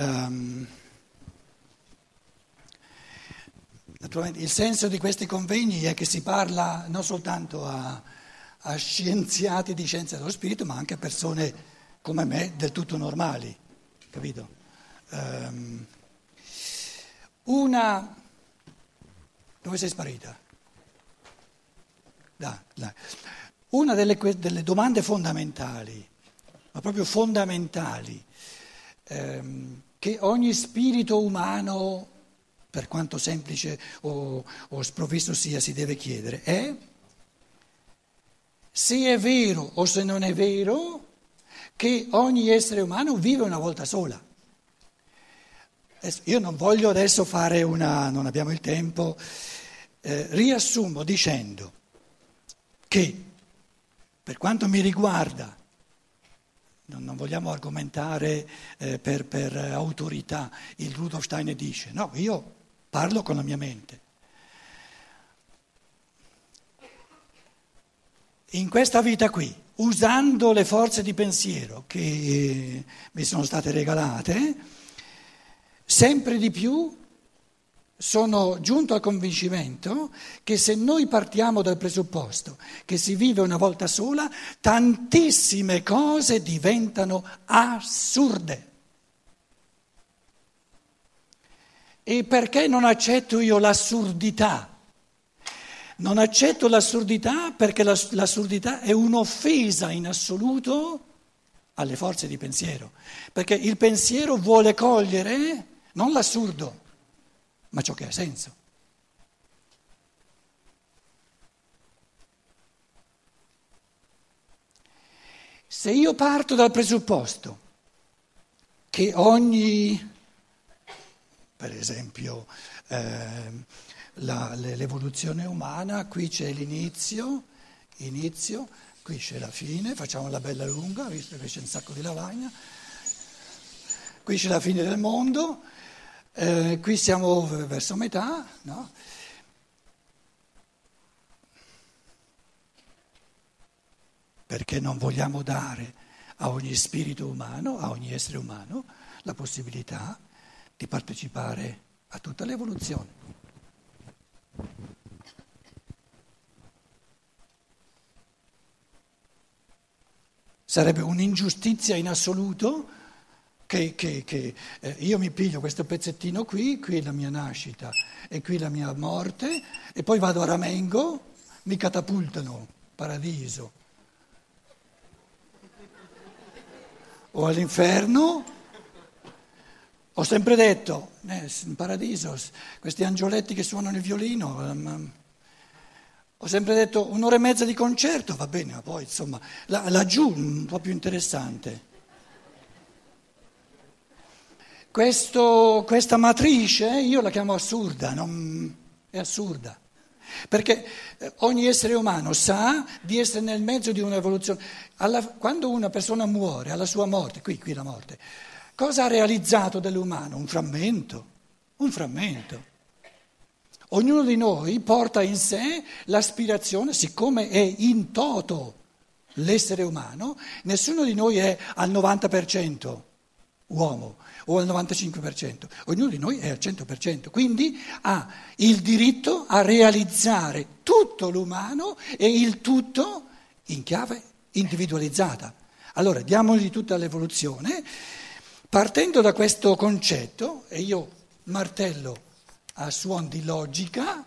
Um, naturalmente il senso di questi convegni è che si parla non soltanto a, a scienziati di scienze dello spirito, ma anche a persone come me del tutto normali, capito? Um, una... Dove sei sparita? Da, da. Una delle, delle, domande fondamentali, ma proprio fondamentali, ehm, che ogni spirito umano, per quanto semplice o, o sprovvisto sia, si deve chiedere, è se è vero o se non è vero che ogni essere umano vive una volta sola. Io non voglio adesso fare una, non abbiamo il tempo, eh, riassumo dicendo che per quanto mi riguarda, non, vogliamo argomentare eh, per, per autorità, il Rudolf Steiner dice, no, io parlo con la mia mente. In questa vita qui, usando le forze di pensiero che mi sono state regalate, Sempre di più sono giunto al convincimento che se noi partiamo dal presupposto che si vive una volta sola, tantissime cose diventano assurde. E perché non accetto io l'assurdità? Non accetto l'assurdità perché l'assurdità è un'offesa in assoluto alle forze di pensiero, perché il pensiero vuole cogliere non l'assurdo, ma ciò che ha senso. Se io parto dal presupposto che ogni, per esempio, eh, la, l'evoluzione umana, qui c'è l'inizio, inizio, qui c'è la fine, facciamo la bella lunga, visto che c'è un sacco di lavagna, qui c'è la fine del mondo, eh, qui siamo verso metà, no? Perché non vogliamo dare a ogni spirito umano, a ogni essere umano, la possibilità di partecipare a tutta l'evoluzione. Sarebbe un'ingiustizia in assoluto che, che, che eh, io mi piglio questo pezzettino qui, qui è la mia nascita e qui la mia morte, e poi vado a Ramengo, mi catapultano, paradiso. O all'inferno, ho sempre detto, eh, in paradiso, questi angioletti che suonano il violino, um, ho sempre detto un'ora e mezza di concerto, va bene, ma poi insomma, laggiù un po' più interessante. Questo, questa matrice io la chiamo assurda, non, è assurda. Perché eh, ogni essere umano sa di essere nel mezzo di un'evoluzione. Alla, quando una persona muore, alla sua morte, qui, qui la morte, cosa ha realizzato dell'umano? Un frammento, un frammento. Ognuno di noi porta in sé l'aspirazione, siccome è in toto l'essere umano, nessuno di noi è al 90% uomo o al 95%, ognuno di noi è al 100%, quindi ha il diritto a realizzare tutto l'umano e il tutto in chiave individualizzata. Allora diamogli tutta l'evoluzione, partendo da questo concetto, e io martello a suon di logica,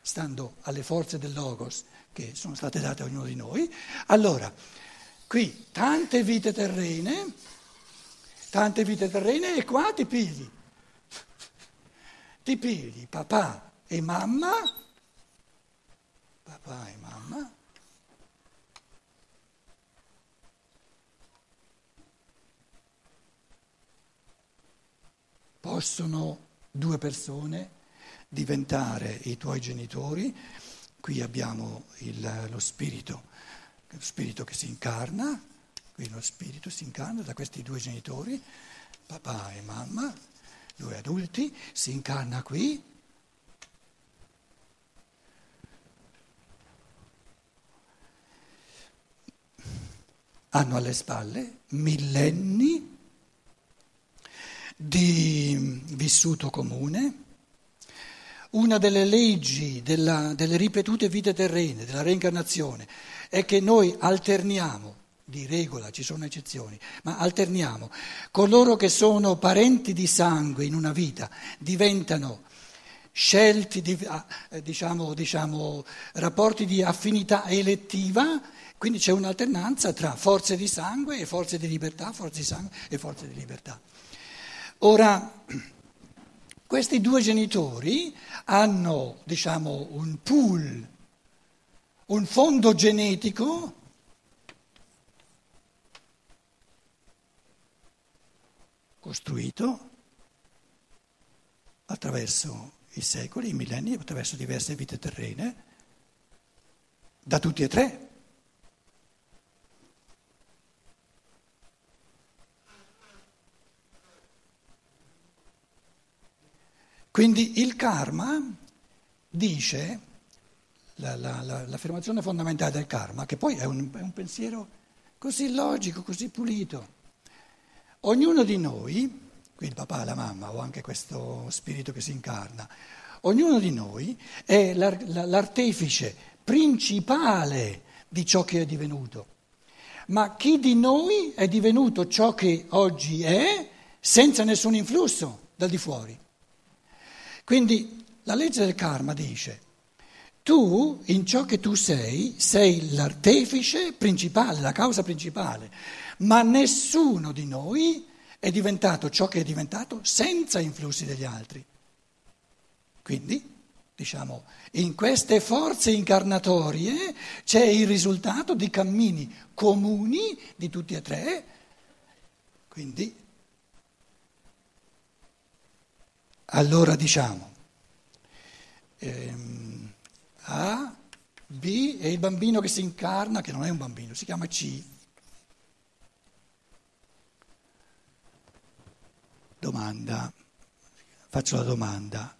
stando alle forze del logos che sono state date a ognuno di noi, allora qui tante vite terrene, tante vite terrene e qua ti pigli. Ti pigli papà e mamma, papà e mamma, possono due persone diventare i tuoi genitori, qui abbiamo il, lo spirito, lo spirito che si incarna, Qui lo spirito si incarna da questi due genitori, papà e mamma, due adulti, si incarna qui. Hanno alle spalle millenni di vissuto comune. Una delle leggi della, delle ripetute vite terrene, della reincarnazione, è che noi alterniamo, di regola ci sono eccezioni, ma alterniamo. Coloro che sono parenti di sangue in una vita diventano scelti, ah, eh, diciamo, diciamo, rapporti di affinità elettiva, quindi c'è un'alternanza tra forze di sangue e forze di libertà, forze di sangue e forze di libertà. Ora, questi due genitori hanno, diciamo, un pool, un fondo genetico costruito attraverso i secoli, i millenni, attraverso diverse vite terrene, da tutti e tre. Quindi il karma dice, la, la, la, l'affermazione fondamentale del karma, che poi è un, è un pensiero così logico, così pulito, ognuno di noi qui il papà, la mamma o anche questo spirito che si incarna, ognuno di noi è l'artefice principale di ciò che è divenuto. Ma chi di noi è divenuto ciò che oggi è senza nessun influsso dal di fuori? Quindi la legge del karma dice, tu in ciò che tu sei sei l'artefice principale, la causa principale, ma nessuno di noi è diventato ciò che è diventato senza influssi degli altri. Quindi, diciamo, in queste forze incarnatorie c'è il risultato di cammini comuni di tutti e tre. Quindi, allora diciamo, ehm, A, B e il bambino che si incarna, che non è un bambino, si chiama C. Domanda, faccio la domanda.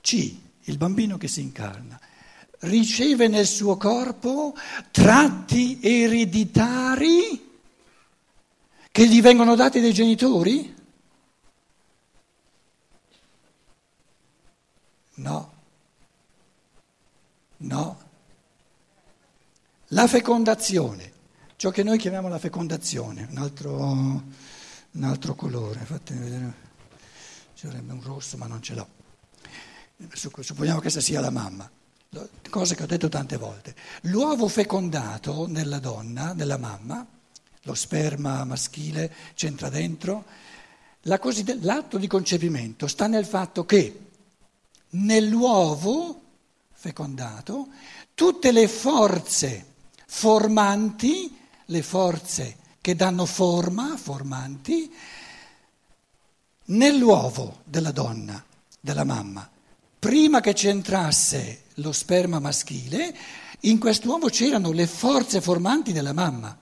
C, il bambino che si incarna, riceve nel suo corpo tratti ereditari che gli vengono dati dai genitori? No. No. La fecondazione, ciò che noi chiamiamo la fecondazione, un altro un altro colore, fatemi vedere, ci vorrebbe un rosso ma non ce l'ho. Supponiamo che questa sia la mamma, cosa che ho detto tante volte. L'uovo fecondato nella donna, nella mamma, lo sperma maschile c'entra dentro, la l'atto di concepimento sta nel fatto che nell'uovo fecondato tutte le forze formanti, le forze che danno forma, formanti, nell'uovo della donna, della mamma. Prima che c'entrasse lo sperma maschile, in quest'uovo c'erano le forze formanti della mamma.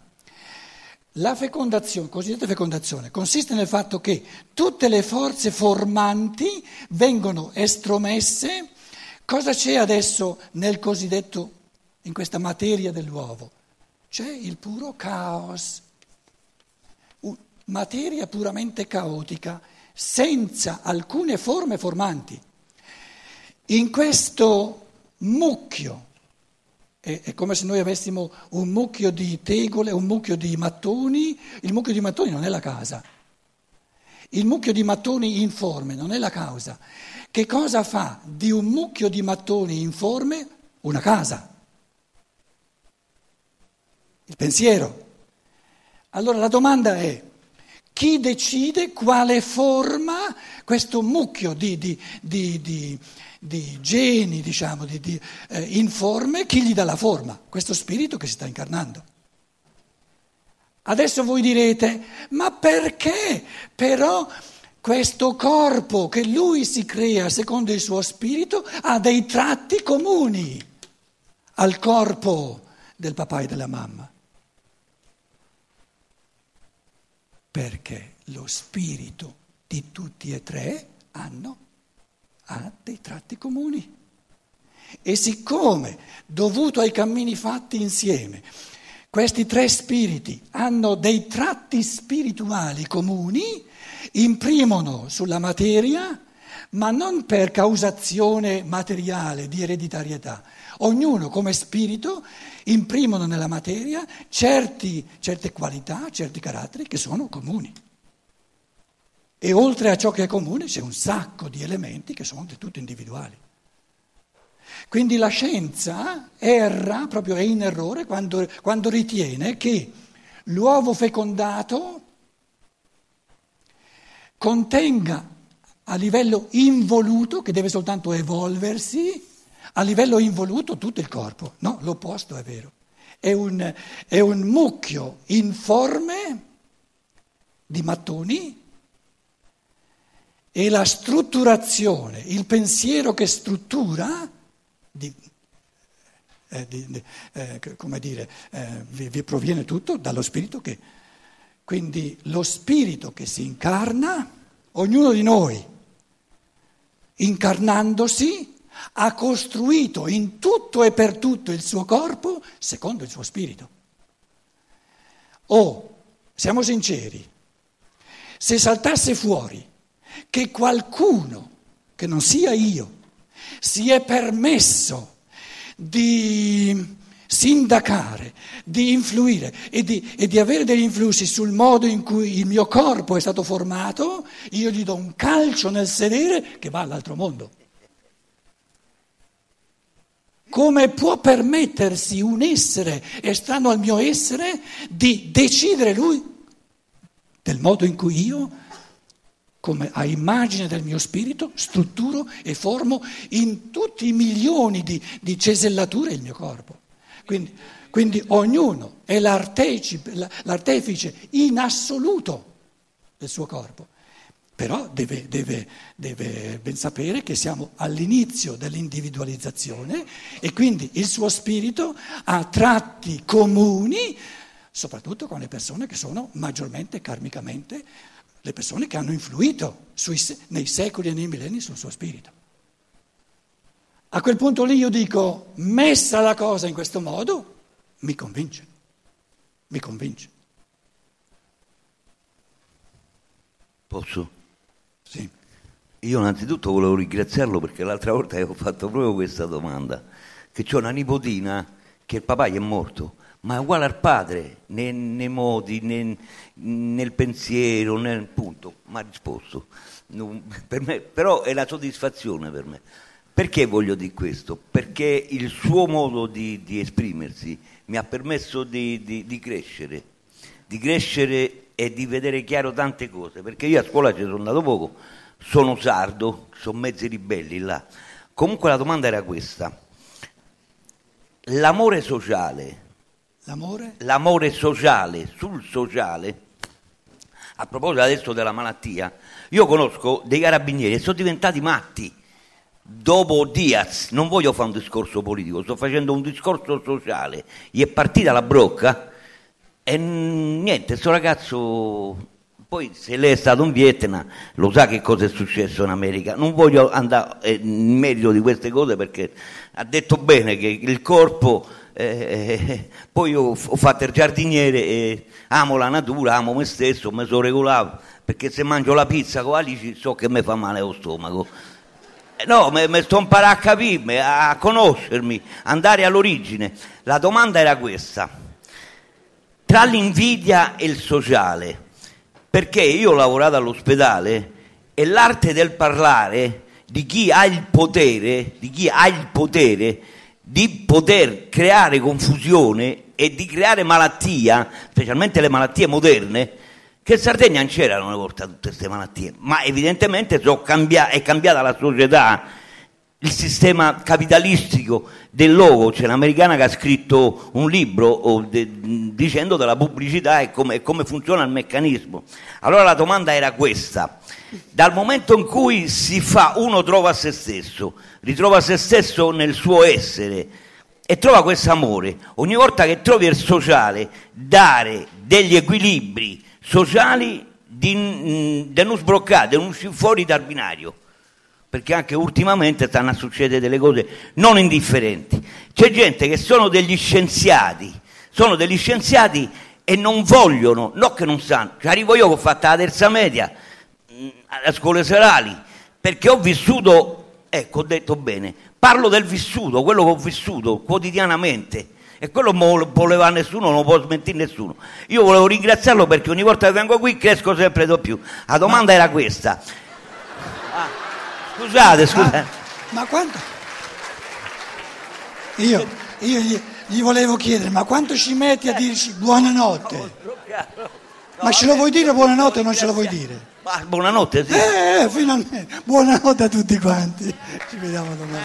La fecondazione, cosiddetta fecondazione, consiste nel fatto che tutte le forze formanti vengono estromesse. Cosa c'è adesso nel cosiddetto, in questa materia dell'uovo? C'è il puro caos materia puramente caotica, senza alcune forme formanti. In questo mucchio, è, come se noi avessimo un mucchio di tegole, un mucchio di mattoni, il mucchio di mattoni non è la casa, il mucchio di mattoni informe non è la causa. Che cosa fa di un mucchio di mattoni informe una casa? Il pensiero. Allora la domanda è, chi decide quale forma questo mucchio di, di, di, di geni, diciamo, di, eh, informe, chi gli dà la forma? Questo spirito che si sta incarnando. Adesso voi direte, ma perché però questo corpo che lui si crea secondo il suo spirito ha dei tratti comuni al corpo del papà e della mamma? perché lo spirito di tutti e tre hanno, ha dei tratti comuni. E siccome, dovuto ai cammini fatti insieme, questi tre spiriti hanno dei tratti spirituali comuni, imprimono sulla materia, ma non per causazione materiale di ereditarietà. Ognuno come spirito imprimono nella materia certi, certe qualità, certi caratteri che sono comuni. E oltre a ciò che è comune c'è un sacco di elementi che sono tutti individuali. Quindi la scienza erra, proprio è in errore, quando, quando ritiene che l'uovo fecondato contenga a livello involuto, che deve soltanto evolversi, a livello involuto tutto il corpo. No, l'opposto è vero. È un, è un mucchio informe di mattoni e la strutturazione, il pensiero che struttura di, eh, di, eh, come dire, eh, vi, vi, proviene tutto dallo spirito che... Quindi lo spirito che si incarna, ognuno di noi, incarnandosi, ha costruito in tutto e per tutto il suo corpo secondo il suo spirito. O, oh, siamo sinceri, se saltasse fuori che qualcuno, che non sia io, si è permesso di sindacare, di influire e di, e di, avere degli influssi sul modo in cui il mio corpo è stato formato, io gli do un calcio nel sedere che va all'altro mondo. Come può permettersi un essere estraneo al mio essere di decidere lui del modo in cui io come a immagine del mio spirito, strutturo e formo in tutti i milioni di, di cesellature il mio corpo. Quindi, quindi ognuno è l'artefice in assoluto del suo corpo. Però deve, deve, deve, ben sapere che siamo all'inizio dell'individualizzazione e quindi il suo spirito ha tratti comuni, soprattutto con le persone che sono maggiormente karmicamente le persone che hanno influito sui, nei secoli e nei millenni sul suo spirito. A quel punto lì io dico, messa la cosa in questo modo, mi convince, mi convince. Posso? Sì. Io innanzitutto volevo ringraziarlo perché l'altra volta avevo fatto proprio questa domanda, che c'è una nipotina che il papà gli è morto ma è uguale al padre nei, nei modi, nei, nel pensiero, nel punto. Mi ha risposto. Non, me, però è la soddisfazione per me. Perché voglio dire questo? Perché il suo modo di, di esprimersi mi ha permesso di, di, di, crescere, di crescere e di vedere chiaro tante cose, perché io a scuola ci sono andato poco, sono sardo, sono mezzi ribelli là. Comunque la domanda era questa. L'amore sociale L'amore? L'amore sociale, sul sociale. A proposito adesso della malattia, io conosco dei carabinieri che sono diventati matti dopo Diaz. Non voglio fare un discorso politico, sto facendo un discorso sociale. Gli è partita la brocca e niente, questo ragazzo poi se lei è stato in Vietnam lo sa che cosa è successo in America. Non voglio andare eh, in merito di queste cose perché ha detto bene che il corpo eh, poi ho, ho, fatto il giardiniere e amo la natura, amo me stesso, mi sono regolato, perché se mangio la pizza con Alici so che mi fa male allo stomaco. Eh, no, mi sto imparando a capirmi, a conoscermi, andare all'origine. La domanda era questa, tra l'invidia e il sociale, perché io ho lavorato all'ospedale e l'arte del parlare di chi ha il potere, di chi ha il potere di poter creare confusione e di creare malattia, specialmente le malattie moderne, che in Sardegna non c'erano una volta tutte queste malattie, ma evidentemente cambia- è cambiata la società, il sistema capitalistico del logo. C'è un'americana che ha scritto un libro de- dicendo della pubblicità e come, come funziona il meccanismo. Allora la domanda era questa dal momento in cui si fa, uno trova se stesso, ritrova se stesso nel suo essere e trova questo amore, ogni volta che trovi il sociale, dare degli equilibri sociali di, mm, di non sbloccare, di non uscire fuori dal binario. Perché anche ultimamente stanno a succedere delle cose non indifferenti. C'è gente che sono degli scienziati, sono degli scienziati e non vogliono, no che non sanno, ci arrivo io che ho fatto la terza media, alle scuole serali, perché ho vissuto, ecco, ho detto bene, parlo del vissuto, quello che ho vissuto quotidianamente. E quello non voleva nessuno, non lo può smentire nessuno. Io volevo ringraziarlo perché ogni volta che vengo qui cresco sempre di più. La domanda era questa. Ah, scusate, scusate. Ah, ma quanto? Io, io gli, gli volevo chiedere, ma quanto ci metti a dirci buonanotte? Ma ce lo vuoi dire buonanotte o non ce lo vuoi dire? Ma buonanotte, sì. Eh, finalmente. Buonanotte a tutti quanti. Ci vediamo domani.